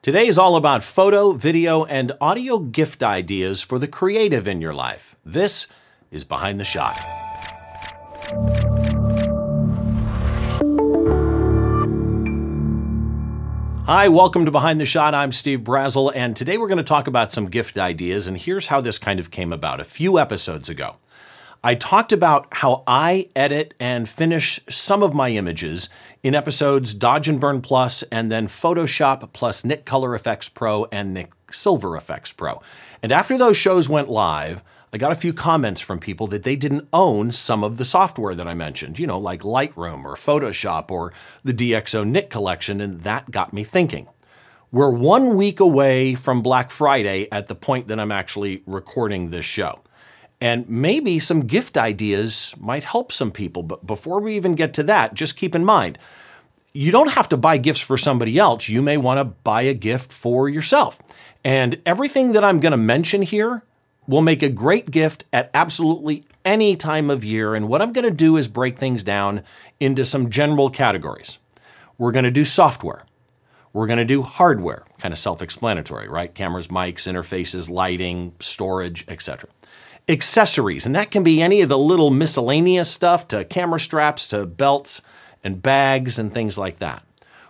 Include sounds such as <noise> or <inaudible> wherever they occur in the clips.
Today is all about photo, video, and audio gift ideas for the creative in your life. This is Behind the Shot. Hi, welcome to Behind the Shot. I'm Steve Brazill, and today we're going to talk about some gift ideas. And here's how this kind of came about a few episodes ago. I talked about how I edit and finish some of my images in episodes Dodge and Burn Plus and then Photoshop plus Nik Color Effects Pro and Nik Silver Effects Pro. And after those shows went live, I got a few comments from people that they didn't own some of the software that I mentioned, you know, like Lightroom or Photoshop or the DxO Nik collection, and that got me thinking. We're one week away from Black Friday at the point that I'm actually recording this show. And maybe some gift ideas might help some people. But before we even get to that, just keep in mind you don't have to buy gifts for somebody else. You may want to buy a gift for yourself. And everything that I'm going to mention here will make a great gift at absolutely any time of year. And what I'm going to do is break things down into some general categories. We're going to do software. We're going to do hardware, kind of self explanatory, right? Cameras, mics, interfaces, lighting, storage, etc accessories, and that can be any of the little miscellaneous stuff to camera straps to belts and bags and things like that.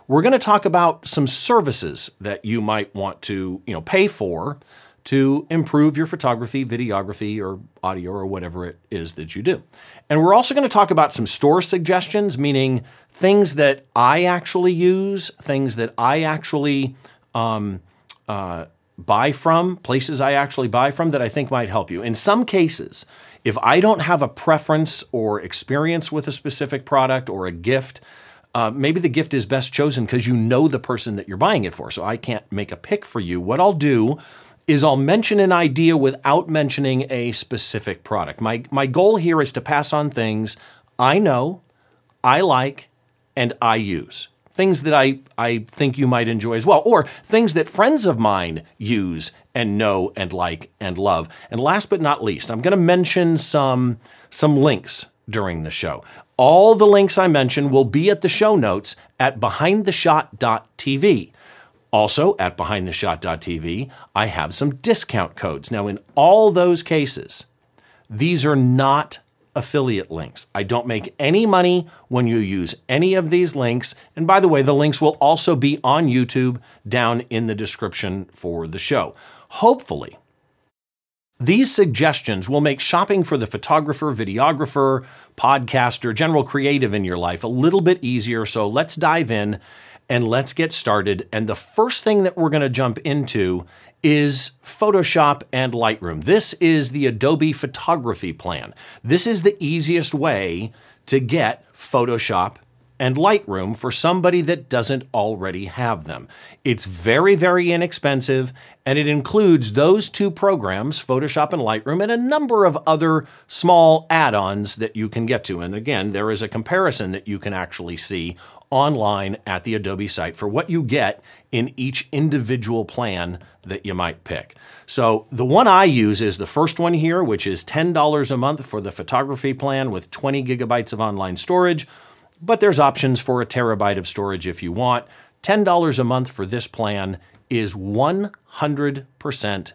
We're going to talk about some services that you might want to, you know, pay for to improve your photography, videography, or audio, or whatever it is that you do. And we're also going to talk about some store suggestions, meaning things that I actually use, things that I actually um, uh, buy from, places I actually buy from that I think might help you. In some cases, if I don't have a preference or experience with a specific product or a gift, uh, maybe the gift is best chosen because you know the person that you're buying it for. So I can't make a pick for you. What I'll do is I'll mention an idea without mentioning a specific product. My, my goal here is to pass on things I know, I like, and I use things that I, I think you might enjoy as well, or things that friends of mine use and know and like and love. And last but not least, I'm going to mention some, some links during the show. All the links I mention will be at the show notes at behindtheshot.tv. Also, at behindtheshot.tv, I have some discount codes. Now, in all those cases, these are not affiliate links. I don't make any money when you use any of these links. And by the way, the links will also be on YouTube down in the description for the show. Hopefully, these suggestions will make shopping for the photographer, videographer, podcaster, general creative in your life a little bit easier. So let's dive in and let's get started. And the first thing that we're going to jump into is Photoshop and Lightroom. This is the Adobe photography plan. This is the easiest way to get Photoshop and Lightroom for somebody that doesn't already have them. It's very, very inexpensive, and it includes those two programs, Photoshop and Lightroom, and a number of other small add ons that you can get to. And again, there is a comparison that you can actually see online at the Adobe site for what you get in each individual plan that you might pick. So the one I use is the first one here, which is $10 a month for the photography plan with 20 gigabytes of online storage, but there's options for a terabyte of storage if you want. $10 a month for this plan is 100%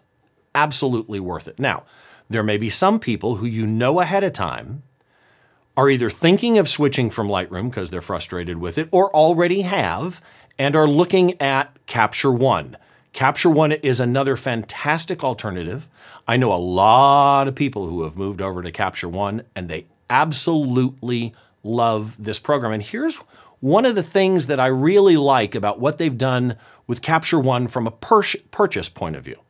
absolutely worth it. Now, there may be some people who you know ahead of time are either thinking of switching from Lightroom because they're frustrated with it or already have and are looking at Capture One. Capture One is another fantastic alternative. I know a lot of people who have moved over to Capture One and they absolutely love this program. And here's one of the things that I really like about what they've done with Capture One from a purchase point of view.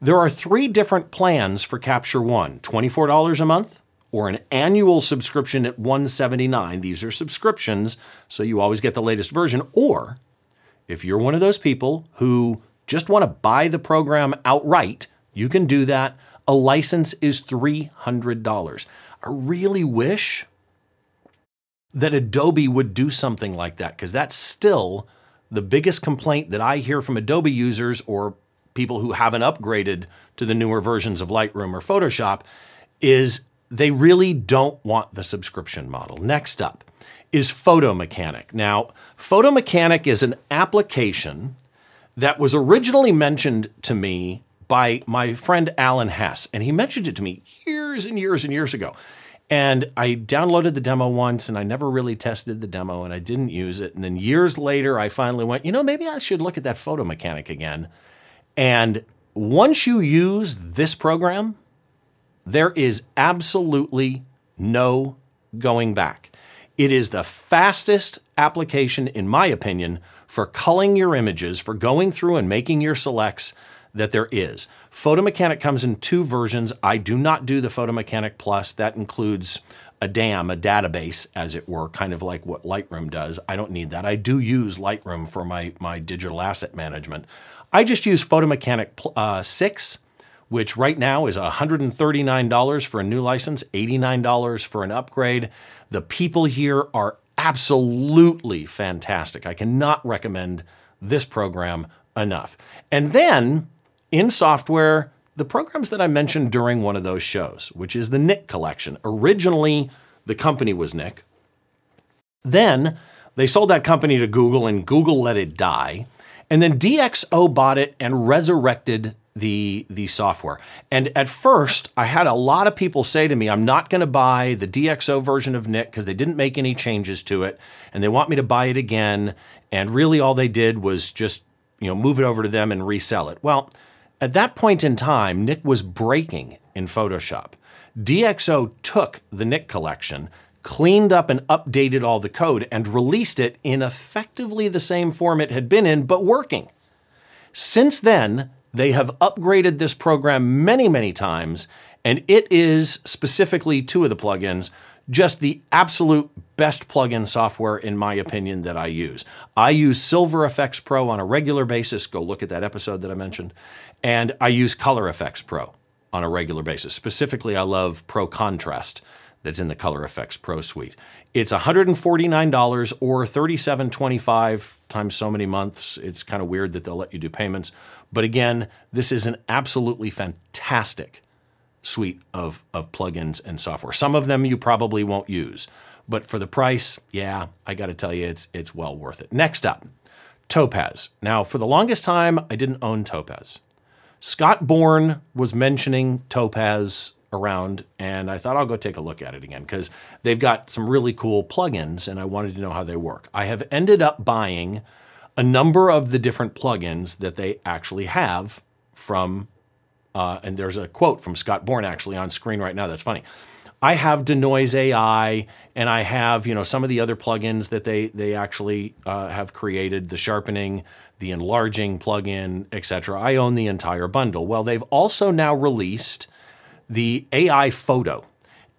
There are three different plans for Capture One $24 a month, or an annual subscription at 179. these are subscriptions so you always get the latest version or if you're one of those people who just want to buy the program outright you can do that a license is $300 i really wish that adobe would do something like that because that's still the biggest complaint that i hear from adobe users or people who haven't upgraded to the newer versions of lightroom or photoshop is they really don't want the subscription model. Next up is Photo Mechanic. Now, Photo Mechanic is an application that was originally mentioned to me by my friend Alan Hess. And he mentioned it to me years and years and years ago. And I downloaded the demo once and I never really tested the demo and I didn't use it. And then years later, I finally went, you know, maybe I should look at that photo mechanic again. And once you use this program, there is absolutely no going back. It is the fastest application, in my opinion, for culling your images, for going through and making your selects that there is. Photo Mechanic comes in two versions. I do not do the Photo Mechanic Plus. That includes a DAM, a database, as it were, kind of like what Lightroom does. I don't need that. I do use Lightroom for my, my digital asset management. I just use Photo Mechanic uh, 6 which right now is $139 for a new license, $89 for an upgrade. The people here are absolutely fantastic. I cannot recommend this program enough. And then in software, the programs that I mentioned during one of those shows, which is the Nik collection. Originally, the company was Nik. Then they sold that company to Google and Google let it die. And then DxO bought it and resurrected the the software. And at first, I had a lot of people say to me, "I'm not going to buy the DxO version of Nik because they didn't make any changes to it, and they want me to buy it again." And really, all they did was just you know move it over to them and resell it. Well, at that point in time, Nik was breaking in Photoshop. DxO took the Nik collection, cleaned up and updated all the code, and released it in effectively the same form it had been in, but working. Since then, they have upgraded this program many, many times, and it is specifically two of the plugins just the absolute best plugin software, in my opinion, that I use. I use Silver Effects Pro on a regular basis. Go look at that episode that I mentioned. And I use Color Effects Pro on a regular basis. Specifically, I love Pro Contrast that's in the Color Effects Pro suite. It's $149 or $37.25 times so many months. It's kind of weird that they'll let you do payments. But again, this is an absolutely fantastic suite of, of plugins and software. Some of them you probably won't use, but for the price, yeah, I got to tell you, it's, it's well worth it. Next up, Topaz. Now, for the longest time, I didn't own Topaz. Scott Bourne was mentioning Topaz around and I thought I'll go take a look at it again because they've got some really cool plugins and I wanted to know how they work. I have ended up buying a number of the different plugins that they actually have from, uh, and there's a quote from Scott Bourne actually on screen right now. That's funny. I have Denoise AI, and I have you know some of the other plugins that they they actually uh, have created, the sharpening, the enlarging plugin, etc. I own the entire bundle. Well, they've also now released the AI photo.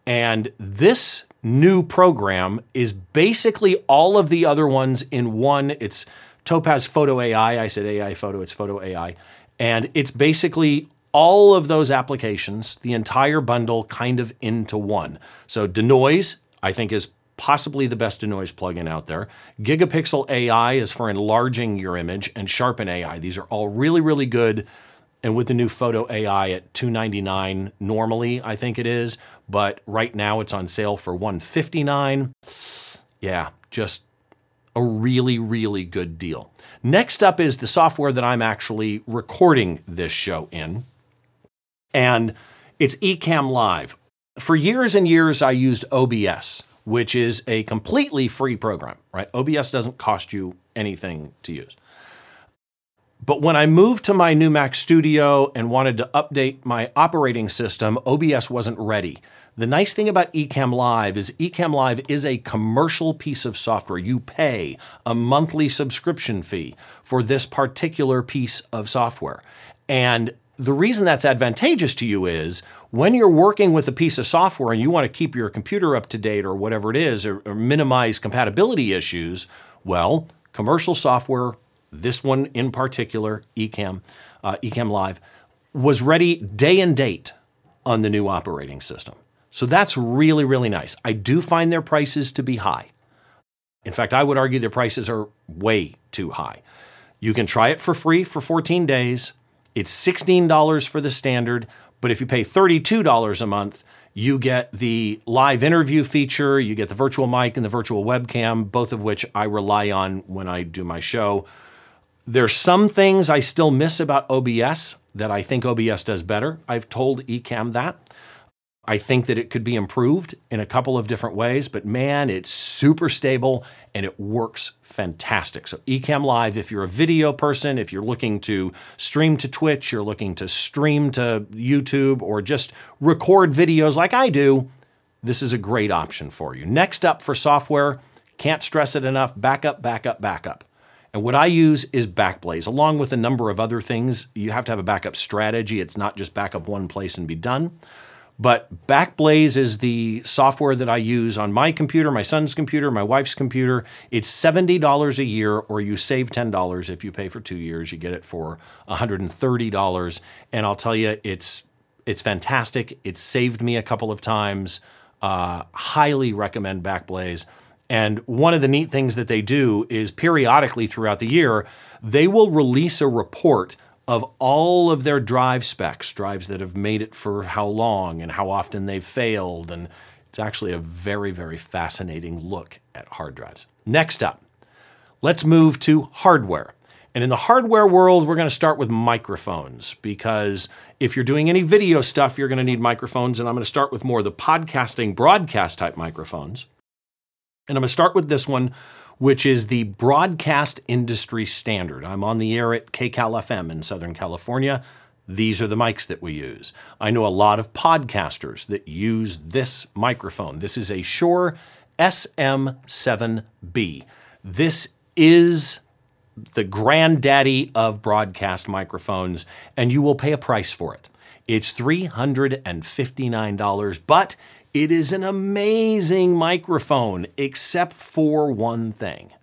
And this new program is basically all of the other ones in one. It's Topaz Photo AI. I said AI photo, it's Photo AI. And it's basically all of those applications, the entire bundle kind of into one. So Denoise, I think, is possibly the best denoise plugin out there. Gigapixel AI is for enlarging your image, and Sharpen AI. These are all really, really good and with the new photo AI at 299 normally, I think it is, but right now it's on sale for 159. Yeah, just a really really good deal. Next up is the software that I'm actually recording this show in. And it's Ecamm Live. For years and years I used OBS, which is a completely free program, right? OBS doesn't cost you anything to use. But when I moved to my new Mac Studio and wanted to update my operating system, OBS wasn't ready. The nice thing about Ecamm Live is Ecamm Live is a commercial piece of software. You pay a monthly subscription fee for this particular piece of software. And the reason that's advantageous to you is when you're working with a piece of software and you want to keep your computer up to date or whatever it is, or, or minimize compatibility issues, well, commercial software this one in particular, Ecamm, uh, Ecamm Live, was ready day and date on the new operating system. So that's really, really nice. I do find their prices to be high. In fact, I would argue their prices are way too high. You can try it for free for 14 days. It's $16 for the standard, but if you pay $32 a month, you get the live interview feature, you get the virtual mic and the virtual webcam, both of which I rely on when I do my show There's some things I still miss about OBS that I think OBS does better. I've told Ecamm that. I think that it could be improved in a couple of different ways, but man, it's super stable and it works fantastic. So, Ecamm Live, if you're a video person, if you're looking to stream to Twitch, you're looking to stream to YouTube, or just record videos like I do, this is a great option for you. Next up for software, can't stress it enough backup, backup, backup. And what I use is Backblaze, along with a number of other things. You have to have a backup strategy. It's not just backup one place and be done. But Backblaze is the software that I use on my computer, my son's computer, my wife's computer. It's $70 a year, or you save $10 if you pay for two years. You get it for $130. And I'll tell you, it's it's fantastic. It's saved me a couple of times. Uh, highly recommend Backblaze. And one of the neat things that they do is periodically throughout the year, they will release a report of all of their drive specs, drives that have made it for how long and how often they've failed. And it's actually a very, very fascinating look at hard drives. Next up, let's move to hardware. And in the hardware world, we're going to start with microphones because if you're doing any video stuff, you're going to need microphones. And I'm going to start with more of the podcasting broadcast type microphones. And I'm going to start with this one which is the broadcast industry standard. I'm on the air at KCAL FM in Southern California. These are the mics that we use. I know a lot of podcasters that use this microphone. This is a Shure SM7B. This is the granddaddy of broadcast microphones, and you will pay a price for it. It's $359, but it is an amazing microphone, except for one thing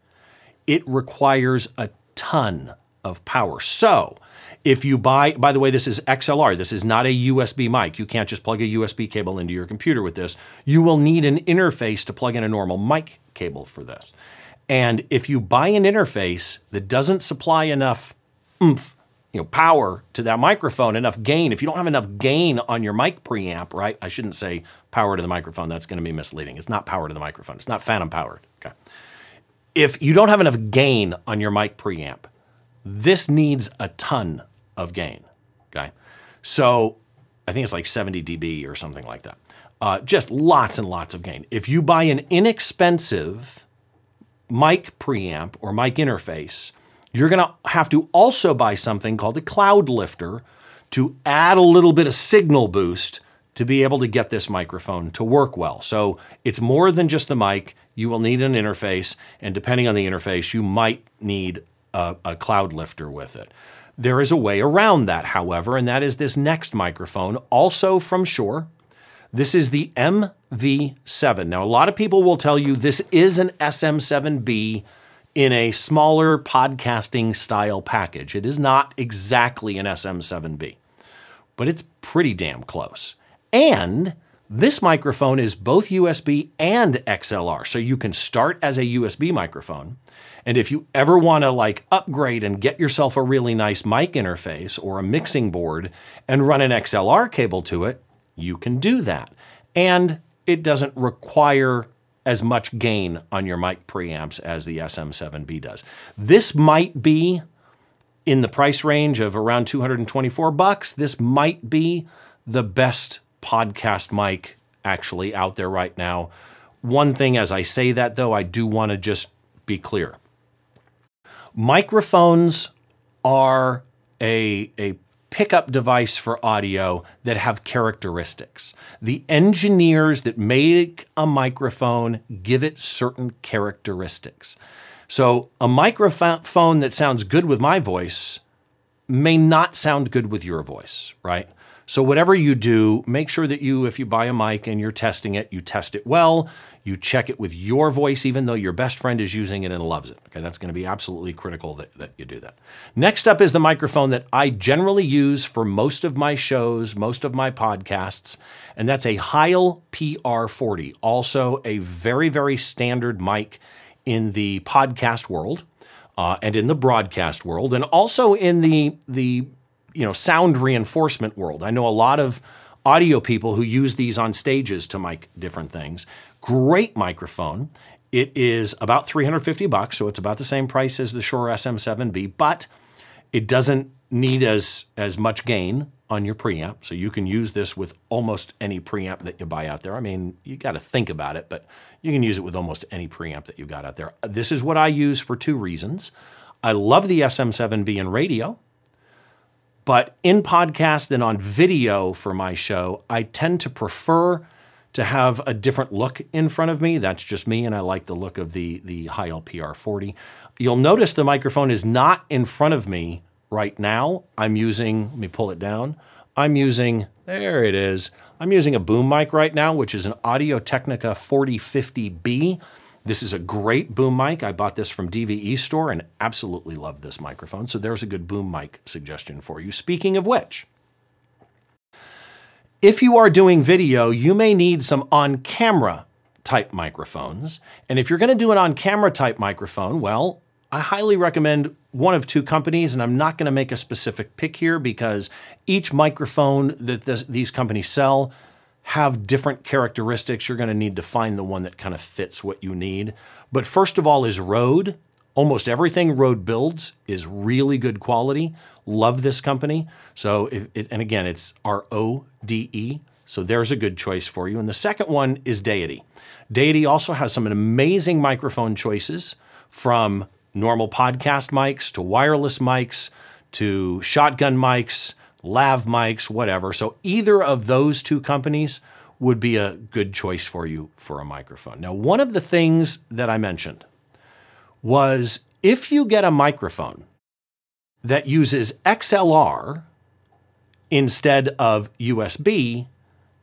it requires a ton of power. So, if you buy, by the way, this is XLR, this is not a USB mic. You can't just plug a USB cable into your computer with this. You will need an interface to plug in a normal mic cable for this. And if you buy an interface that doesn't supply enough oomph you know, power to that microphone, enough gain. If you don't have enough gain on your mic preamp, right? I shouldn't say power to the microphone. That's going to be misleading. It's not power to the microphone. It's not phantom powered. Okay. If you don't have enough gain on your mic preamp, this needs a ton of gain. Okay. So I think it's like 70 dB or something like that. Uh, just lots and lots of gain. If you buy an inexpensive mic preamp or mic interface, you're going to have to also buy something called a cloud lifter to add a little bit of signal boost to be able to get this microphone to work well. So it's more than just the mic. You will need an interface, and depending on the interface, you might need a, a cloud lifter with it. There is a way around that, however, and that is this next microphone, also from Shure. This is the MV7. Now, a lot of people will tell you this is an SM7B in a smaller podcasting style package. It is not exactly an SM7B, but it's pretty damn close. And this microphone is both USB and XLR, so you can start as a USB microphone. And if you ever want to like upgrade and get yourself a really nice mic interface or a mixing board and run an XLR cable to it, you can do that. And it doesn't require as much gain on your mic preamps as the SM7B does. This might be in the price range of around 224 bucks. This might be the best podcast mic actually out there right now. One thing as I say that though, I do want to just be clear. Microphones are a, a pickup device for audio that have characteristics. The engineers that make a microphone give it certain characteristics. So, a microphone that sounds good with my voice may not sound good with your voice, right? So, whatever you do, make sure that you, if you buy a mic and you're testing it, you test it well. You check it with your voice, even though your best friend is using it and loves it. Okay, that's going to be absolutely critical that, that you do that. Next up is the microphone that I generally use for most of my shows, most of my podcasts, and that's a Heil PR40, also a very, very standard mic in the podcast world. Uh, and in the broadcast world, and also in the the you know sound reinforcement world. I know a lot of audio people who use these on stages to mic different things. Great microphone. It is about 350 bucks, so it's about the same price as the Shure SM7B, but it doesn't need as as much gain on your preamp, so you can use this with almost any preamp that you buy out there. I mean, you got to think about it, but you can use it with almost any preamp that you've got out there. This is what I use for two reasons. I love the SM7B in radio, but in podcast and on video for my show, I tend to prefer to have a different look in front of me. That's just me, and I like the look of the, the Heil PR 40. You'll notice the microphone is not in front of me right now. I'm using, let me pull it down. I'm using, there it is. I'm using a boom mic right now, which is an Audio Technica 4050B. This is a great boom mic. I bought this from DVE store and absolutely love this microphone. So there's a good boom mic suggestion for you. Speaking of which, if you are doing video, you may need some on camera type microphones. And if you're going to do an on camera type microphone, well, I highly recommend one of two companies, and I'm not going to make a specific pick here because each microphone that this, these companies sell have different characteristics. You're going to need to find the one that kind of fits what you need. But first of all, is Rode. Almost everything Rode builds is really good quality. Love this company. So, it, and again, it's R O D E. So there's a good choice for you. And the second one is Deity. Deity also has some amazing microphone choices from normal podcast mics to wireless mics to shotgun mics, lav mics, whatever. So either of those two companies would be a good choice for you for a microphone. Now, one of the things that I mentioned was if you get a microphone that uses XLR instead of USB,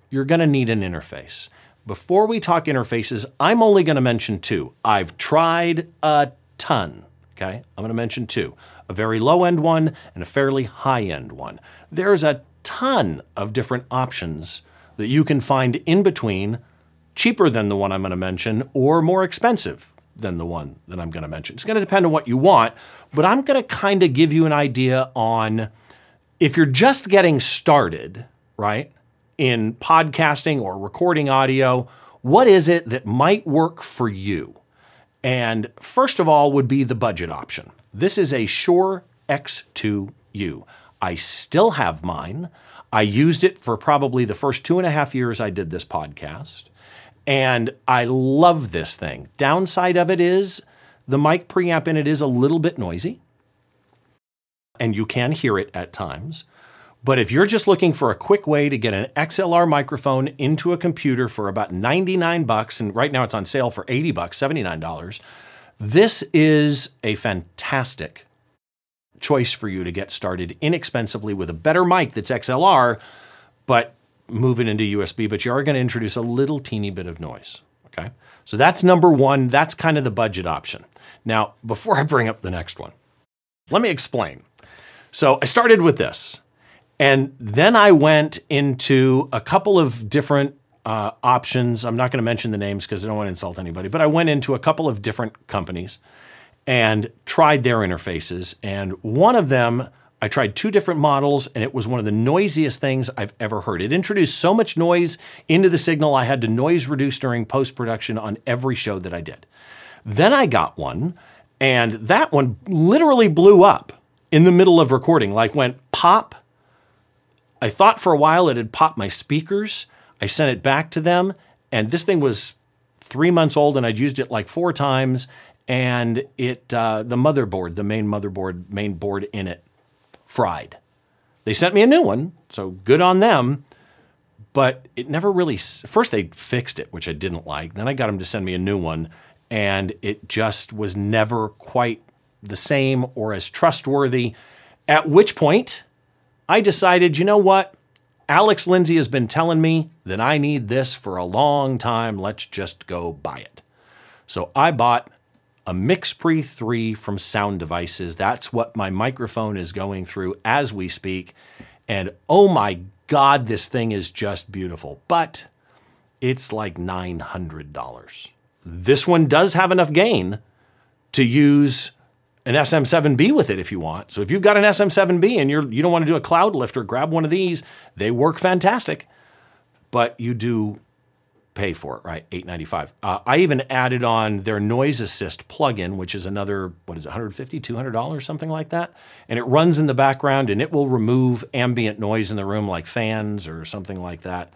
you're going to need an interface. Before we talk interfaces, I'm only going to mention two. I've tried a ton. Okay, I'm going to mention two a very low end one and a fairly high end one. There's a ton of different options that you can find in between, cheaper than the one I'm going to mention or more expensive than the one that I'm going to mention. It's going to depend on what you want, but I'm going to kind of give you an idea on if you're just getting started, right, in podcasting or recording audio, what is it that might work for you? And first of all, would be the budget option. This is a Shure X2U. I still have mine. I used it for probably the first two and a half years I did this podcast. And I love this thing. Downside of it is the mic preamp in it is a little bit noisy, and you can hear it at times. But if you're just looking for a quick way to get an XLR microphone into a computer for about 99 bucks, and right now it's on sale for 80 bucks, $79, this is a fantastic choice for you to get started inexpensively with a better mic that's XLR, but move it into USB, but you are going to introduce a little teeny bit of noise. Okay. So that's number one. That's kind of the budget option. Now, before I bring up the next one, let me explain. So I started with this. And then I went into a couple of different uh, options. I'm not going to mention the names because I don't want to insult anybody, but I went into a couple of different companies and tried their interfaces. And one of them, I tried two different models, and it was one of the noisiest things I've ever heard. It introduced so much noise into the signal, I had to noise reduce during post production on every show that I did. Then I got one, and that one literally blew up in the middle of recording, like went pop I thought for a while it had popped my speakers. I sent it back to them, and this thing was three months old, and I'd used it like four times. And it, uh, the motherboard, the main motherboard, main board in it, fried. They sent me a new one, so good on them. But it never really. First, they fixed it, which I didn't like. Then I got them to send me a new one, and it just was never quite the same or as trustworthy. At which point, I decided, you know what? Alex Lindsay has been telling me that I need this for a long time. Let's just go buy it. So I bought a MixPre 3 from Sound Devices. That's what my microphone is going through as we speak. And oh my God, this thing is just beautiful. But it's like $900. This one does have enough gain to use an SM7B with it if you want. So if you've got an SM7B and you're you don't want to do a cloud lifter, grab one of these. They work fantastic. But you do pay for it, right? Eight ninety five. Uh, I even added on their noise assist plugin, which is another what is it, 150 200 dollars, something like that, and it runs in the background and it will remove ambient noise in the room, like fans or something like that.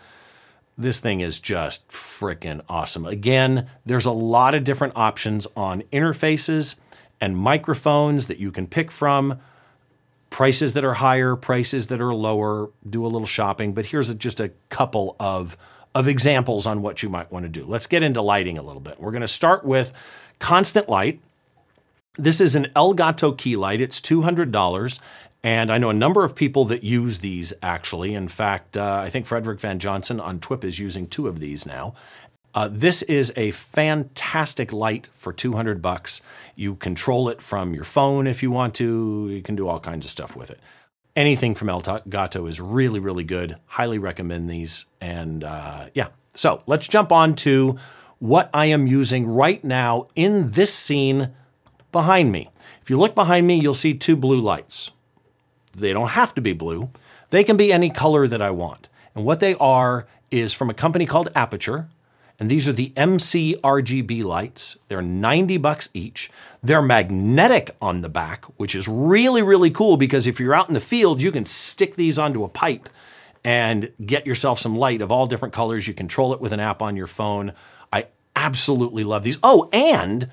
This thing is just freaking awesome. Again, there's a lot of different options on interfaces and microphones that you can pick from. Prices that are higher, prices that are lower. Do a little shopping, but here's just a couple of of examples on what you might want to do. Let's get into lighting a little bit. We're going to start with constant light. This is an Elgato key light. It's $200. And I know a number of people that use these actually. In fact, uh, I think Frederick Van Johnson on TWIP is using two of these now. Uh, this is a fantastic light for 200 bucks. You control it from your phone if you want to. You can do all kinds of stuff with it anything from Elgato is really, really good. Highly recommend these. And uh, yeah, so let's jump on to what I am using right now in this scene behind me. If you look behind me, you'll see two blue lights. They don't have to be blue, they can be any color that I want. And what they are is from a company called Aputure. And these are the MC RGB lights. They're 90 bucks each. They're magnetic on the back, which is really, really cool because if you're out in the field, you can stick these onto a pipe and get yourself some light of all different colors. You control it with an app on your phone. I absolutely love these. Oh, and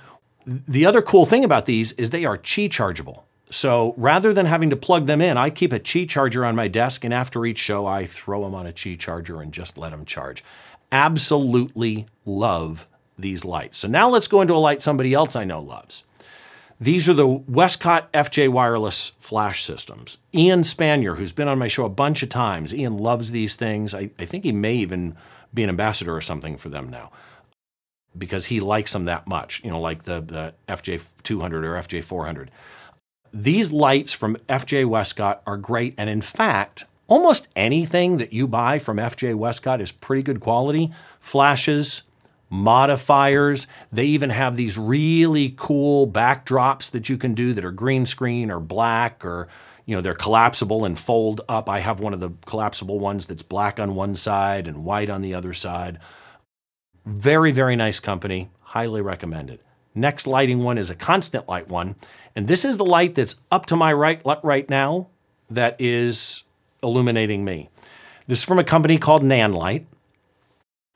the other cool thing about these is they are Qi chargeable. So rather than having to plug them in, I keep a Qi charger on my desk, and after each show, I throw them on a Qi charger and just let them charge absolutely love these lights. So now let's go into a light somebody else I know loves. These are the Westcott FJ wireless flash systems. Ian Spanier, who's been on my show a bunch of times, Ian loves these things. I, I think he may even be an ambassador or something for them now because he likes them that much, you know, like the, the FJ200 or FJ400. These lights from FJ Westcott are great. And in fact, almost anything that you buy from FJ Westcott is pretty good quality. Flashes, modifiers. They even have these really cool backdrops that you can do that are green screen or black or you know they're collapsible and fold up. I have one of the collapsible ones that's black on one side and white on the other side. Very very nice company. Highly recommended. Next lighting one is a constant light one, and this is the light that's up to my right right now that is illuminating me. This is from a company called Nanlite.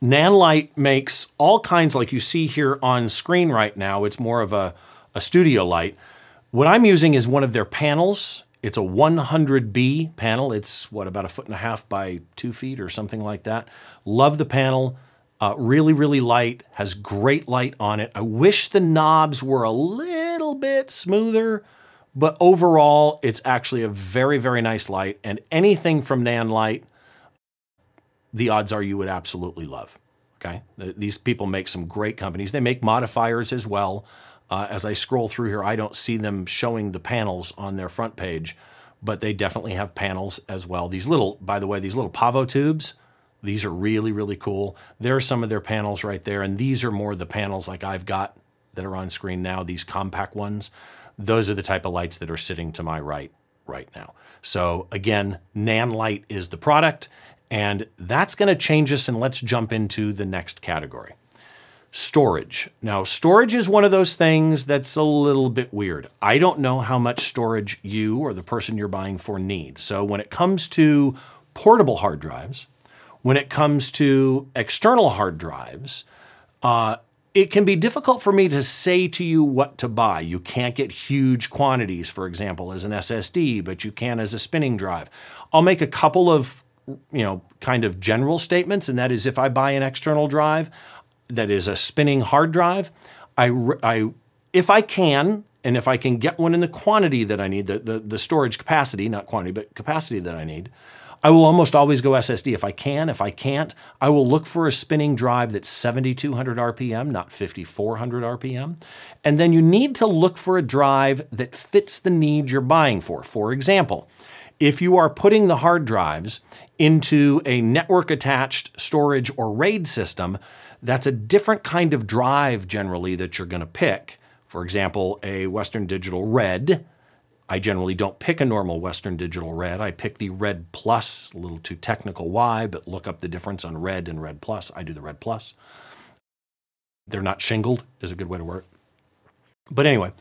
Nanlite makes all kinds, like you see here on screen right now. It's more of a, a studio light. What I'm using is one of their panels. It's a 100B panel. It's what, about a foot and a half by two feet or something like that. Love the panel. Uh, really, really light, has great light on it. I wish the knobs were a little bit smoother. But overall, it's actually a very, very nice light. And anything from Nanlite, the odds are you would absolutely love. Okay. These people make some great companies. They make modifiers as well. Uh, as I scroll through here, I don't see them showing the panels on their front page, but they definitely have panels as well. These little, by the way, these little Pavo tubes, these are really, really cool. There are some of their panels right there. And these are more the panels like I've got that are on screen now, these compact ones those are the type of lights that are sitting to my right right now. So again, Nanlite is the product, and that's going to change us. And let's jump into the next category. Storage. Now, storage is one of those things that's a little bit weird. I don't know how much storage you or the person you're buying for needs. So, when it comes to portable hard drives, when it comes to external hard drives, uh, it can be difficult for me to say to you what to buy. You can't get huge quantities, for example, as an SSD, but you can as a spinning drive. I'll make a couple of, you know, kind of general statements, and that is if I buy an external drive that is a spinning hard drive, I, I if I can, and if I can get one in the quantity that I need, the, the, the storage capacity, not quantity, but capacity that I need, I will almost always go SSD if I can. If I can't, I will look for a spinning drive that's 7,200 RPM, not 5,400 RPM. And then you need to look for a drive that fits the need you're buying for. For example, if you are putting the hard drives into a network attached storage or RAID system, that's a different kind of drive generally that you're going to pick. For example, a Western Digital Red I generally don't pick a normal Western Digital Red. I pick the Red Plus, a little too technical why, but look up the difference on Red and Red Plus. I do the Red Plus. They're not shingled, is a good way to work. But anyway,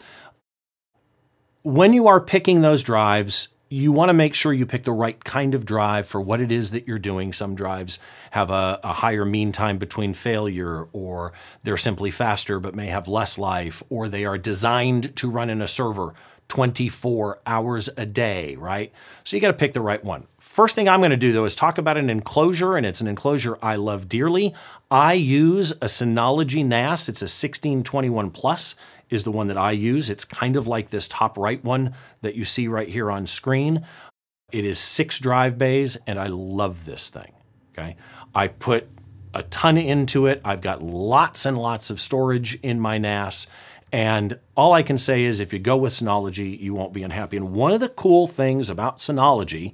when you are picking those drives, you want to make sure you pick the right kind of drive for what it is that you're doing. Some drives have a, a, higher mean time between failure, or they're simply faster but may have less life, or they are designed to run in a server 24 hours a day, right? So you got to pick the right one. First thing I'm going to do though is talk about an enclosure, and it's an enclosure I love dearly. I use a Synology NAS. It's a 1621 Plus is the one that I use. It's kind of like this top right one that you see right here on screen. It is six drive bays, and I love this thing. Okay. I put a ton into it. I've got lots and lots of storage in my NAS. And all I can say is if you go with Synology, you won't be unhappy. And one of the cool things about Synology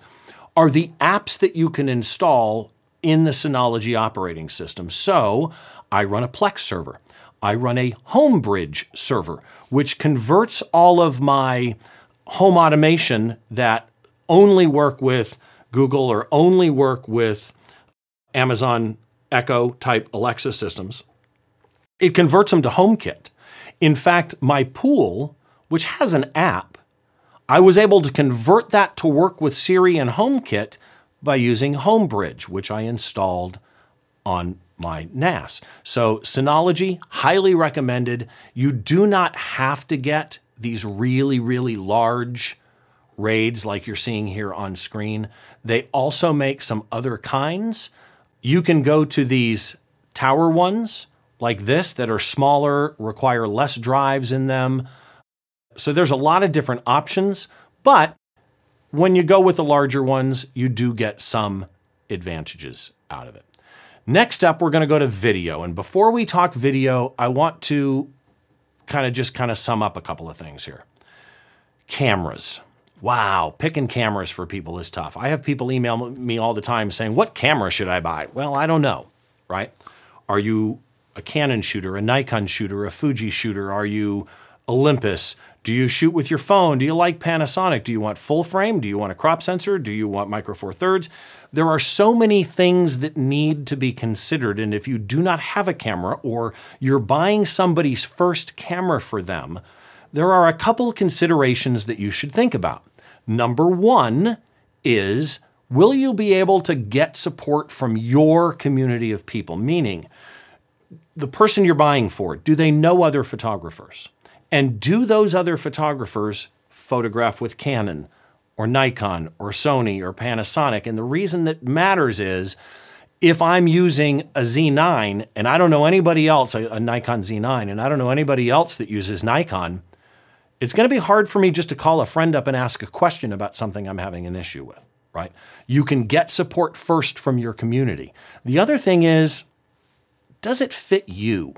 are the apps that you can install in the Synology operating system. So I run a Plex server. I run a Homebridge server, which converts all of my home automation that only work with Google or only work with Amazon Echo type Alexa systems. It converts them to HomeKit. In fact, my pool, which has an app, I was able to convert that to work with Siri and HomeKit by using Homebridge, which I installed on my NAS. So Synology, highly recommended. You do not have to get these really, really large RAIDs like you're seeing here on screen. They also make some other kinds. You can go to these tower ones like this that are smaller, require less drives in them. So there's a lot of different options, but when you go with the larger ones, you do get some advantages out of it. Next up, we're going to go to video. And before we talk video, I want to kind of just kind of sum up a couple of things here. Cameras. Wow, picking cameras for people is tough. I have people email me all the time saying, What camera should I buy? Well, I don't know, right? Are you a Canon shooter, a Nikon shooter, a Fuji shooter? Are you Olympus? Do you shoot with your phone? Do you like Panasonic? Do you want full frame? Do you want a crop sensor? Do you want micro four thirds? There are so many things that need to be considered. And if you do not have a camera or you're buying somebody's first camera for them, there are a couple considerations that you should think about. Number one is will you be able to get support from your community of people? Meaning, the person you're buying for, do they know other photographers? And do those other photographers photograph with Canon or Nikon or Sony or Panasonic? And the reason that matters is if I'm using a Z9 and I don't know anybody else, a, a Nikon Z9, and I don't know anybody else that uses Nikon, it's going to be hard for me just to call a friend up and ask a question about something I'm having an issue with, right? You can get support first from your community. The other thing is, does it fit you?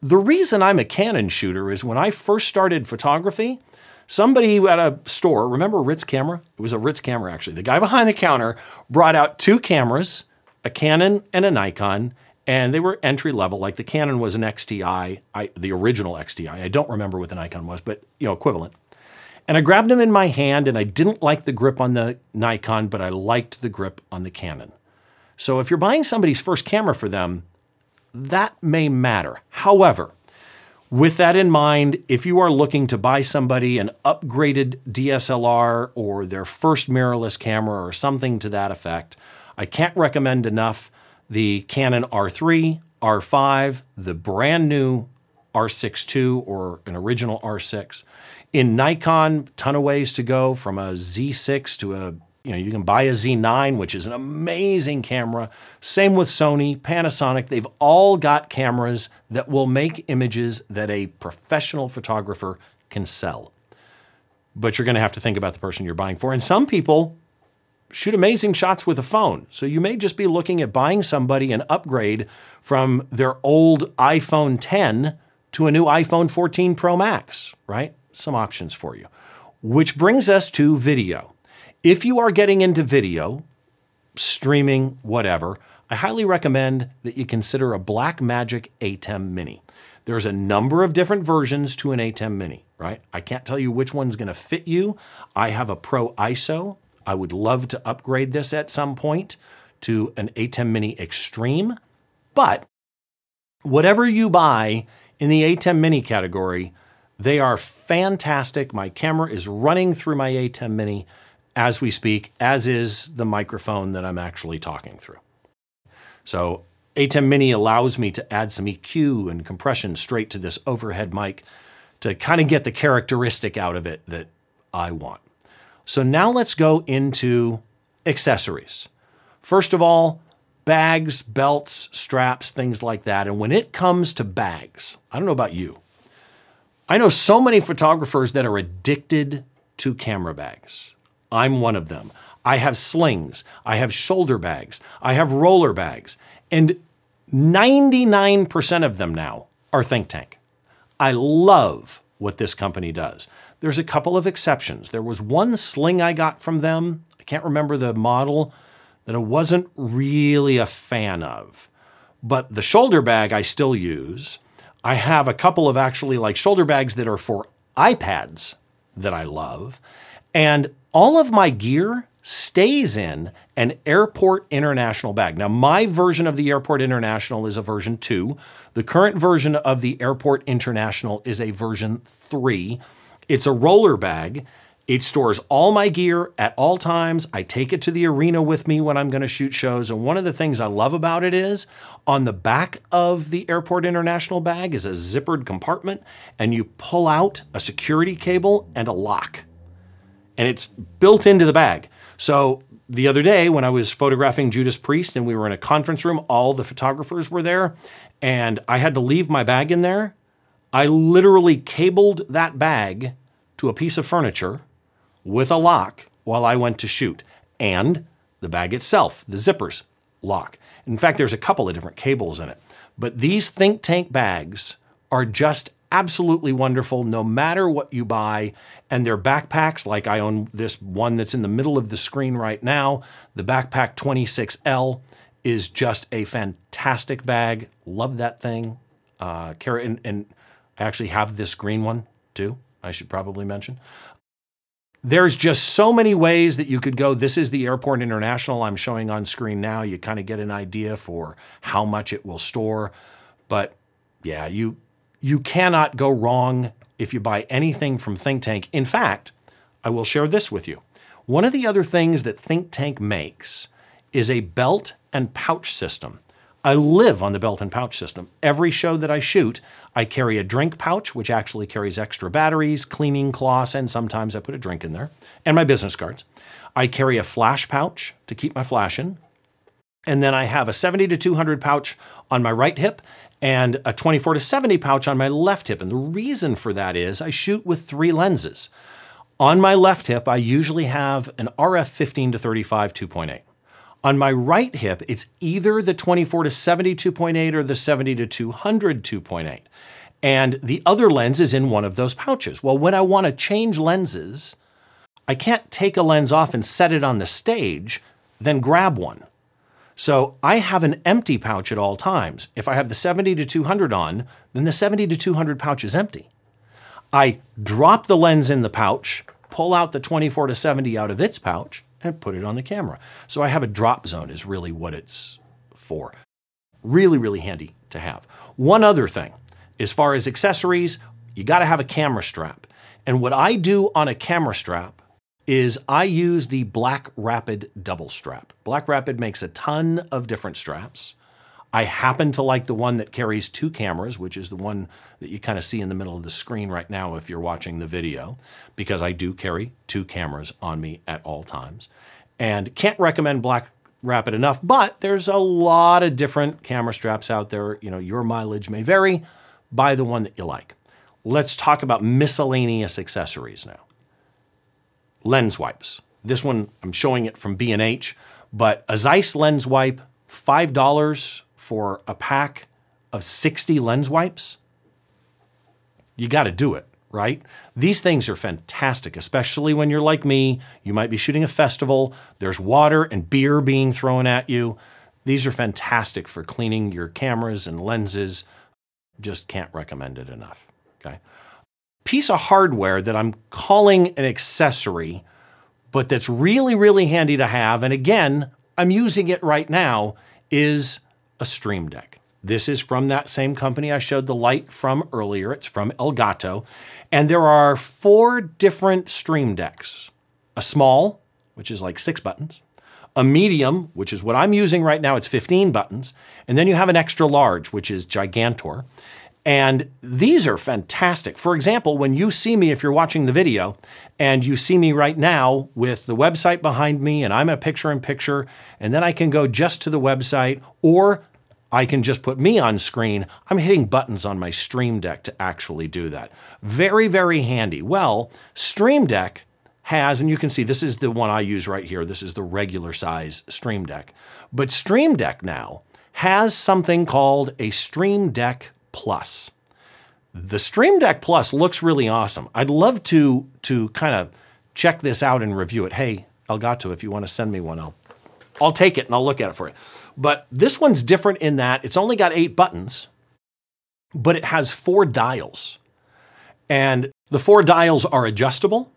The reason I'm a Canon shooter is when I first started photography, somebody at a store, remember Ritz camera? It was a Ritz camera actually. The guy behind the counter brought out two cameras, a Canon and a Nikon, and they were entry level. Like the Canon was an XTI, I, the original XTI. I don't remember what the Nikon was, but you know, equivalent. And I grabbed them in my hand, and I didn't like the grip on the Nikon, but I liked the grip on the Canon. So if you're buying somebody's first camera for them, that may matter. However, with that in mind, if you are looking to buy somebody an upgraded DSLR or their first mirrorless camera or something to that effect, I can't recommend enough the Canon R3, R5, the brand new R6 II or an original R6. In Nikon, ton of ways to go from a Z6 to a you know, you can buy a Z9, which is an amazing camera. Same with Sony, Panasonic. They've all got cameras that will make images that a professional photographer can sell. But you're going to have to think about the person you're buying for. And some people shoot amazing shots with a phone. So you may just be looking at buying somebody an upgrade from their old iPhone 10 to a new iPhone 14 Pro Max, right? Some options for you. Which brings us to video. If you are getting into video, streaming, whatever, I highly recommend that you consider a Blackmagic ATEM Mini. There's a number of different versions to an ATEM Mini, right? I can't tell you which one's to fit you. I have a Pro ISO. I would love to upgrade this at some point to an ATEM Mini Extreme. But whatever you buy in the ATEM Mini category, they are fantastic. My camera is running through my ATEM Mini as we speak, as is the microphone that I'm actually talking through. So ATEM Mini allows me to add some EQ and compression straight to this overhead mic to kind of get the characteristic out of it that I want. So now let's go into accessories. First of all, bags, belts, straps, things like that. And when it comes to bags, I don't know about you. I know so many photographers that are addicted to camera bags. I'm one of them. I have slings, I have shoulder bags, I have roller bags. And 99% of them now are think tank. I love what this company does. There's a couple of exceptions. There was one sling I got from them, I can't remember the model, that I wasn't really a fan of. But the shoulder bag I still use. I have a couple of actually like shoulder bags that are for iPads that I love. And all of my gear stays in an Airport International bag. Now, my version of the Airport International is a version 2. The current version of the Airport International is a version 3. It's a roller bag. It stores all my gear at all times. I take it to the arena with me when I'm going to shoot shows. And one of the things I love about it is on the back of the Airport International bag is a zippered compartment, and you pull out a security cable and a lock. And it's built into the bag. So the other day when I was photographing Judas Priest and we were in a conference room, all the photographers were there, and I had to leave my bag in there. I literally cabled that bag to a piece of furniture with a lock while I went to shoot. And the bag itself, the zippers, lock. In fact, there's a couple of different cables in it. But these Think Tank bags are just absolutely wonderful no matter what you buy. And their backpacks, like I own this one that's in the middle of the screen right now, the Backpack 26L is just a fantastic bag. Love that thing. Uh, and, and I actually have this green one too, I should probably mention. There's just so many ways that you could go. This is the Airport International I'm showing on screen now. You kind of get an idea for how much it will store. But yeah, you you cannot go wrong if you buy anything from Think Tank. In fact, I will share this with you. One of the other things that Think Tank makes is a belt and pouch system. I live on the belt and pouch system. Every show that I shoot, I carry a drink pouch, which actually carries extra batteries, cleaning cloths, and sometimes I put a drink in there, and my business cards. I carry a flash pouch to keep my flash in. And then I have a 70 to 200 pouch on my right hip and a 24 to 70 pouch on my left hip. And the reason for that is I shoot with three lenses. On my left hip, I usually have an RF 15 to 35 2.8. On my right hip, it's either the 24 to 70 2.8 or the 70 to 200 2.8. And the other lens is in one of those pouches. Well, when I want to change lenses, I can't take a lens off and set it on the stage, then grab one. So I have an empty pouch at all times. If I have the 70 to 200 on, then the 70 to 200 pouch is empty. I drop the lens in the pouch, pull out the 24 to 70 out of its pouch, and put it on the camera. So I have a drop zone, is really what it's for. Really, really handy to have. One other thing, as far as accessories, you got to have a camera strap. And what I do on a camera strap is I use the Black Rapid double strap. Black Rapid makes a ton of different straps. I happen to like the one that carries two cameras, which is the one that you kind of see in the middle of the screen right now if you're watching the video, because I do carry two cameras on me at all times. And can't recommend Black Rapid enough, but there's a lot of different camera straps out there. You know, your mileage may vary. Buy the one that you like. Let's talk about miscellaneous accessories now lens wipes. This one, I'm showing it from B&H, but a Zeiss lens wipe, $5 for a pack of 60 lens wipes. You got to do it, right? These things are fantastic, especially when you're like me. You might be shooting a festival, there's water and beer being thrown at you. These are fantastic for cleaning your cameras and lenses. Just can't recommend it enough. Okay. Piece of hardware that I'm calling an accessory, but that's really, really handy to have. And again, I'm using it right now is a Stream Deck. This is from that same company I showed the light from earlier. It's from Elgato. And there are four different Stream Decks a small, which is like six buttons, a medium, which is what I'm using right now, it's 15 buttons, and then you have an extra large, which is Gigantor. And these are fantastic. For example, when you see me, if you're watching the video, and you see me right now with the website behind me, and I'm a picture in picture, and then I can go just to the website, or I can just put me on screen. I'm hitting buttons on my Stream Deck to actually do that. Very, very handy. Well, Stream Deck has, and you can see this is the one I use right here. This is the regular size Stream Deck. But Stream Deck now has something called a Stream Deck Plus. The Stream Deck Plus looks really awesome. I'd love to to kind of check this out and review it. Hey, Elgato, if you want to send me one, I'll I'll take it and I'll look at it for you. But this one's different in that it's only got eight buttons, but it has four dials. And the four dials are adjustable.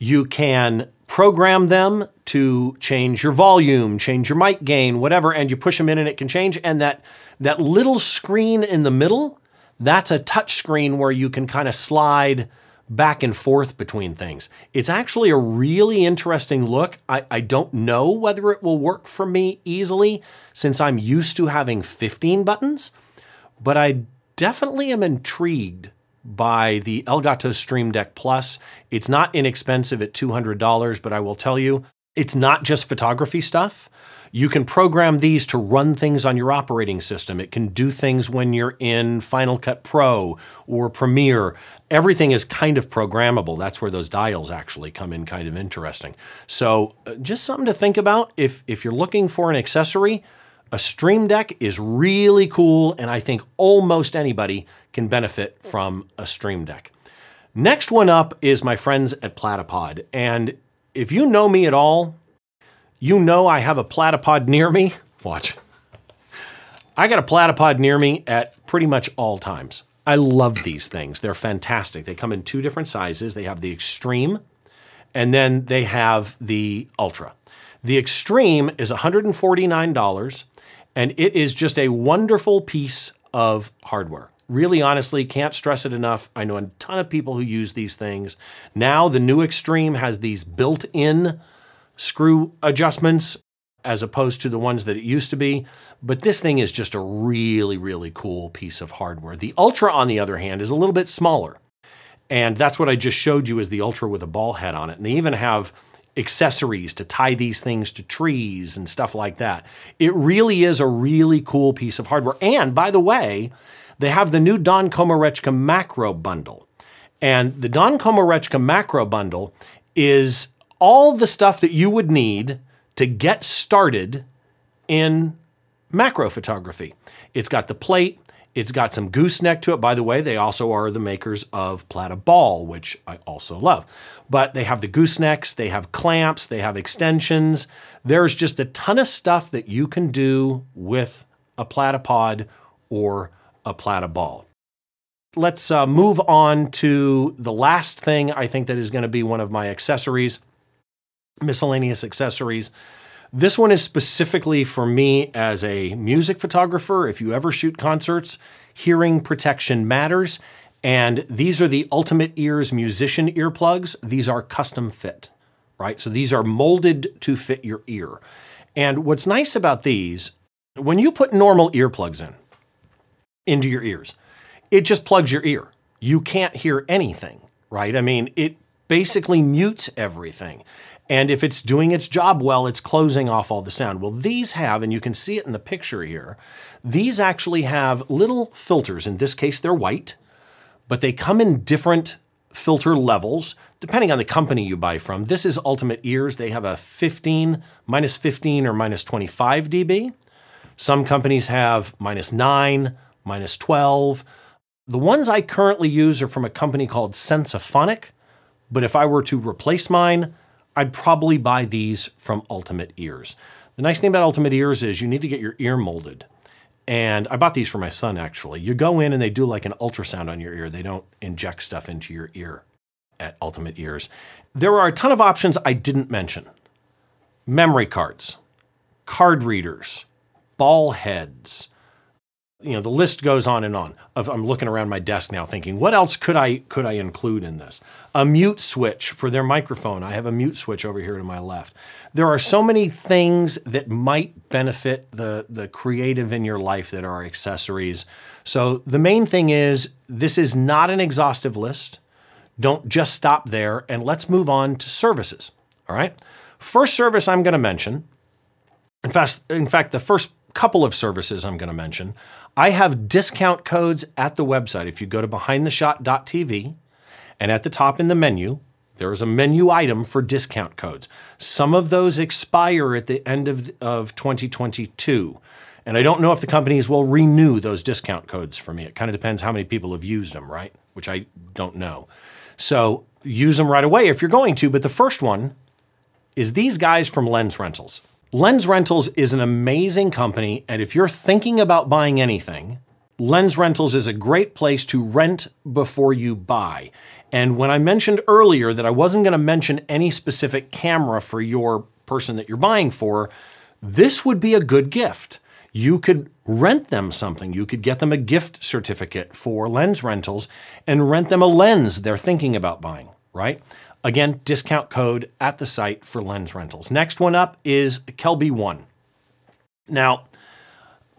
You can program them to change your volume, change your mic gain, whatever, and you push them in and it can change. And that, that little screen in the middle, that's a touch screen where you can kind of slide back and forth between things. It's actually a really interesting look. I, I don't know whether it will work for me easily since I'm used to having 15 buttons, but I definitely am intrigued by the Elgato Stream Deck Plus. It's not inexpensive at $200, but I will tell you, it's not just photography stuff. You can program these to run things on your operating system. It can do things when you're in Final Cut Pro or Premiere. Everything is kind of programmable. That's where those dials actually come in kind of interesting. So, uh, just something to think about if if you're looking for an accessory, a Stream Deck is really cool, and I think almost anybody can benefit from a Stream Deck. Next one up is my friends at Platypod. And if you know me at all, you know I have a platypod near me. <laughs> Watch. I got a platypod near me at pretty much all times. I love these things. They're fantastic. They come in two different sizes. They have the Extreme and then they have the Ultra. The Extreme is $149 and it is just a wonderful piece of hardware. Really, honestly, can't stress it enough. I know a ton of people who use these things. Now, the new Extreme has these built in screw adjustments as opposed to the ones that it used to be. But this thing is just a really, really cool piece of hardware. The Ultra, on the other hand, is a little bit smaller. And that's what I just showed you is the Ultra with a ball head on it. And they even have accessories to tie these things to trees and stuff like that. It really is a really cool piece of hardware. And by the way, they have the new Don Komarechka macro bundle. And the Don Komarechka macro bundle is all the stuff that you would need to get started in macro photography. It's got the plate, it's got some gooseneck to it. By the way, they also are the makers of Platyball, which I also love. But they have the goosenecks, they have clamps, they have extensions. There's just a ton of stuff that you can do with a platypod or a platyball. Let's uh, move on to the last thing I think that is going to be one of my accessories, miscellaneous accessories. This one is specifically for me as a music photographer. If you ever shoot concerts, hearing protection matters. And these are the Ultimate Ears musician earplugs. These are custom fit, right? So these are molded to fit your ear. And what's nice about these, when you put normal earplugs in, into your ears, it just plugs your ear. You can't hear anything, right? I mean, it basically mutes everything. And if it's doing its job well, it's closing off all the sound. Well, these have, and you can see it in the picture here, these actually have little filters. In this case, they're white, but they come in different filter levels depending on the company you buy from. This is Ultimate Ears. They have a 15, minus 15 or minus 25 dB. Some companies have minus 9, minus 12. The ones I currently use are from a company called Sensaphonic, but if I were to replace mine, I'd probably buy these from Ultimate Ears. The nice thing about Ultimate Ears is you need to get your ear molded. And I bought these for my son actually. You go in and they do like an ultrasound on your ear. They don't inject stuff into your ear at Ultimate Ears. There are a ton of options I didn't mention memory cards, card readers, ball heads. You know, the list goes on and on. I'm looking around my desk now thinking, what else could I could I include in this? A mute switch for their microphone. I have a mute switch over here to my left. There are so many things that might benefit the the creative in your life that are accessories. So the main thing is this is not an exhaustive list. Don't just stop there and let's move on to services. All right? First service I'm going to mention in fact, in fact, the first couple of services I'm going to mention, I have discount codes at the website. If you go to behindtheshot.tv and at the top in the menu, there is a menu item for discount codes. Some of those expire at the end of, of 2022. And I don't know if the companies will renew those discount codes for me. It kind of depends how many people have used them, right? Which I don't know. So use them right away if you're going to. But the first one is these guys from Lens Rentals. Lens Rentals is an amazing company, and if you're thinking about buying anything, Lens Rentals is a great place to rent before you buy. And when I mentioned earlier that I wasn't going to mention any specific camera for your person that you're buying for, this would be a good gift. You could rent them something. You could get them a gift certificate for lens rentals and rent them a lens they're thinking about buying, right? Again, discount code at the site for lens rentals. Next one up is Kelby One. Now,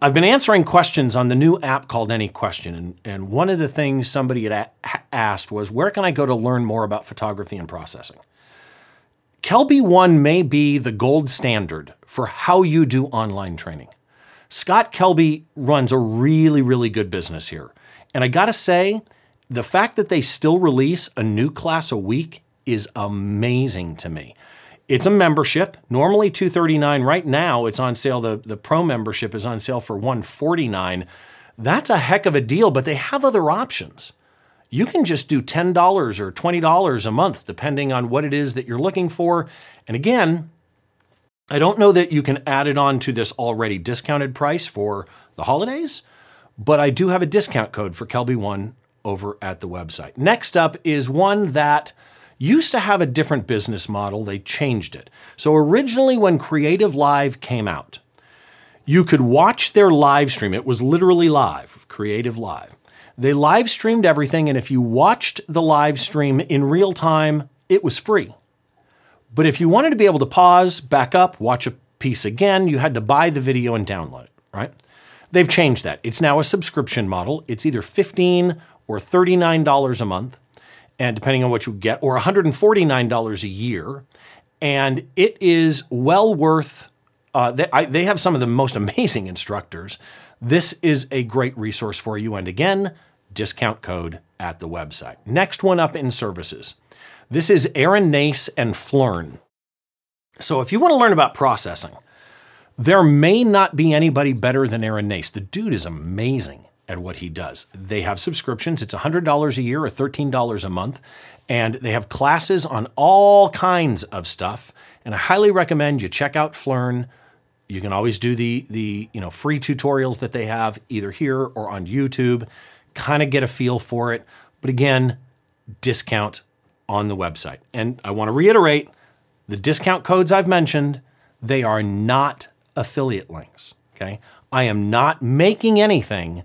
I've been answering questions on the new app called Any Question, and, and one of the things somebody had a- asked was, where can I go to learn more about photography and processing? Kelby One may be the gold standard for how you do online training. Scott Kelby runs a really, really good business here. And I gotta say, the fact that they still release a new class a week is amazing to me. It's a membership, normally 239 right now it's on sale the the pro membership is on sale for 149. That's a heck of a deal, but they have other options. You can just do $10 or $20 a month depending on what it is that you're looking for. And again, I don't know that you can add it on to this already discounted price for the holidays, but I do have a discount code for Kelby One over at the website. Next up is one that used to have a different business model. They changed it. So originally, when Creative Live came out, you could watch their live stream. It was literally live, Creative Live. They live streamed everything, and if you watched the live stream in real time, it was free. But if you wanted to be able to pause, back up, watch a piece again, you had to buy the video and download it, right? They've changed that. It's now a subscription model. It's either $15 or $39 a month and depending on what you get, or $149 a year. And it is well worth, uh, they, I, they have some of the most amazing instructors. This is a great resource for you. And again, discount code at the website. Next one up in services. This is Aaron Nace and Phlearn. So if you want to learn about processing, there may not be anybody better than Aaron Nace. The dude is amazing at what he does. They have subscriptions. It's $100 a year or $13 a month. And they have classes on all kinds of stuff. And I highly recommend you check out Phlearn. You can always do the, the you know, free tutorials that they have either here or on YouTube. Kind of get a feel for it. But again, discount on the website. And I want to reiterate the discount codes I've mentioned, they are not affiliate links. Okay. I am not making anything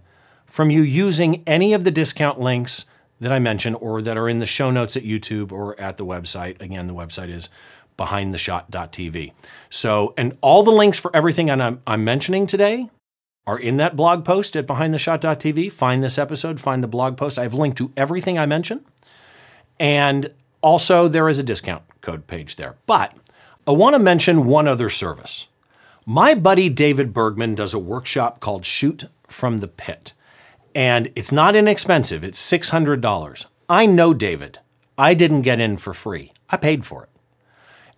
from you using any of the discount links that I mentioned or that are in the show notes at YouTube or at the website. Again, the website is behindtheshot.tv. So, and all the links for everything I'm, I'm mentioning today are in that blog post at behindtheshot.tv. Find this episode, find the blog post. I've linked to everything I mentioned. And also, there is a discount code page there. But I want to mention one other service. My buddy David Bergman does a workshop called Shoot from the Pit and it's not inexpensive. It's $600. I know David. I didn't get in for free. I paid for it.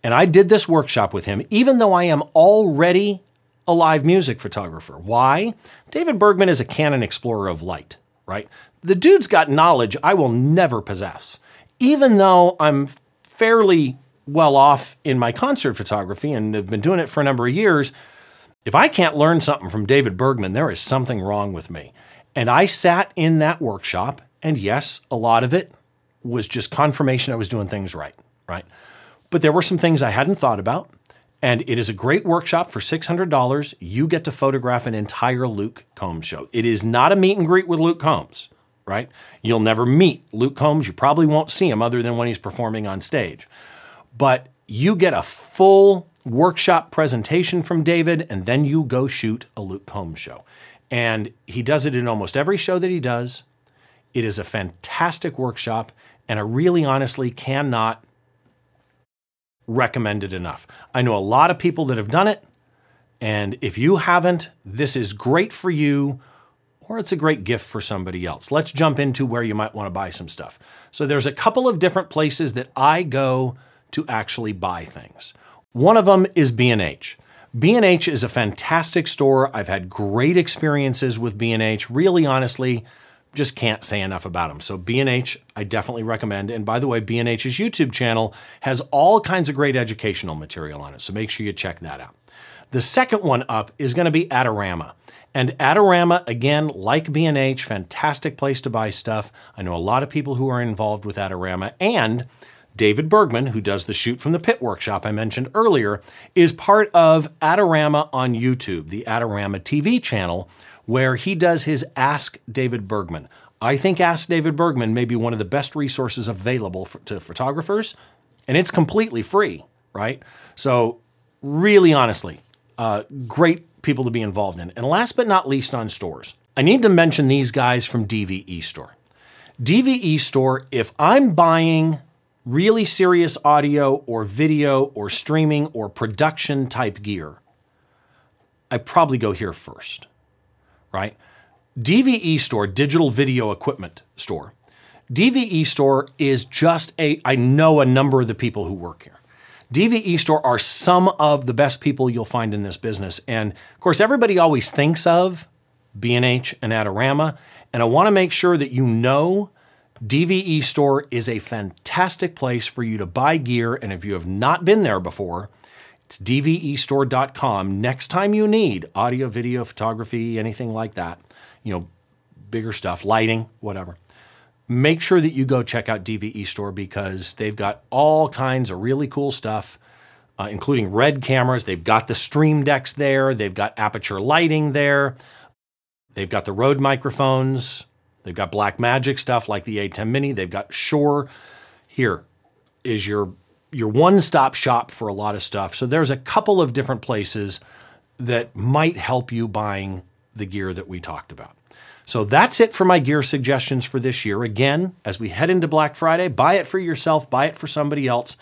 And I did this workshop with him, even though I am already a live music photographer. Why? David Bergman is a Canon explorer of light, right? The dude's got knowledge I will never possess. Even though I'm fairly well off in my concert photography and have been doing it for a number of years, if I can't learn something from David Bergman, there is something wrong with me. And I sat in that workshop, and yes, a lot of it was just confirmation I was doing things right, right? But there were some things I hadn't thought about. And it is a great workshop for $600. You get to photograph an entire Luke Combs show. It is not a meet and greet with Luke Combs, right? You'll never meet Luke Combs. You probably won't see him other than when he's performing on stage. But you get a full workshop presentation from David, and then you go shoot a Luke Combs show. And he does it in almost every show that he does. It is a fantastic workshop, and I really honestly cannot recommend it enough. I know a lot of people that have done it, and if you haven't, this is great for you or it's a great gift for somebody else. Let's jump into where you might want to buy some stuff. So there's a couple of different places that I go to actually buy things. One of them is B&H. B&H is a fantastic store. I've had great experiences with B&H. Really honestly, just can't say enough about them. So B&H, I definitely recommend. And by the way, B&H's YouTube channel has all kinds of great educational material on it. So make sure you check that out. The second one up is going to be Adorama. And Adorama, again, like B&H, fantastic place to buy stuff. I know a lot of people who are involved with Adorama. And David Bergman, who does the shoot from the pit workshop I mentioned earlier, is part of Adorama on YouTube, the Adorama TV channel, where he does his Ask David Bergman. I think Ask David Bergman may be one of the best resources available for, to photographers, and it's completely free, right? So, really honestly, uh, great people to be involved in. And last but not least, on stores, I need to mention these guys from DVE Store. DVE Store, if I'm buying really serious audio or video or streaming or production type gear, I probably go here first right? DVE store, digital video equipment store. DVE store is just a, I know a number of the people who work here. DVE store are some of the best people you'll find in this business. And of course, everybody always thinks of B&H and Adorama. And I want to make sure that you know DVE store is a fantastic place for you to buy gear. And if you have not been there before, it's dvestore.com. Next time you need audio, video, photography, anything like that, you know, bigger stuff, lighting, whatever. Make sure that you go check out DVE Store because they've got all kinds of really cool stuff, uh, including red cameras. They've got the stream decks there. They've got Aputure lighting there. They've got the Rode microphones. They've got Black Magic stuff like the ATEM Mini. They've got Shure. Here is your your one-stop shop for a lot of stuff. So there's a couple of different places that might help you buying the gear that we talked about. So that's it for my gear suggestions for this year. Again, as we head into Black Friday, buy it for yourself, buy it for somebody else,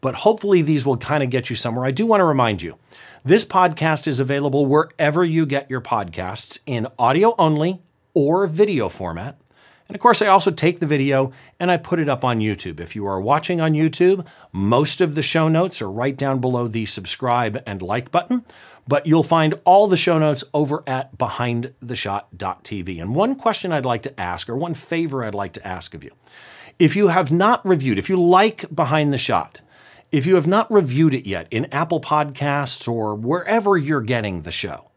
but hopefully these will kind of get you somewhere. I do want to remind you this podcast is available wherever you get your podcasts in audio only or video format. And of course, I also take the video and I put it up on YouTube. If you are watching on YouTube, most of the show notes are right down below the subscribe and like button, but you'll find all the show notes over at behindtheshot.tv. And one question I'd like to ask, or one favor I'd like to ask of you, if you have not reviewed, if you like Behind the Shot, if you have not reviewed it yet in Apple Podcasts or wherever you're getting the show,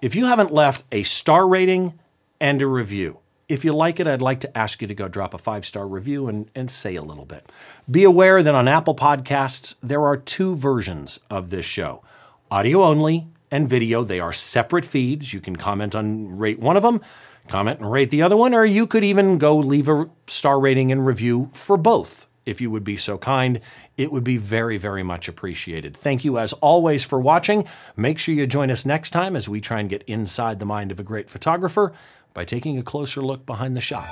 if you haven't left a star rating and a review, if you like it, I'd like to ask you to go drop a five star review and, and say a little bit. Be aware that on Apple Podcasts, there are two versions of this show audio only and video. They are separate feeds. You can comment on rate one of them, comment and rate the other one, or you could even go leave a star rating and review for both if you would be so kind. It would be very, very much appreciated. Thank you, as always, for watching. Make sure you join us next time as we try and get inside the mind of a great photographer by taking a closer look behind the shot.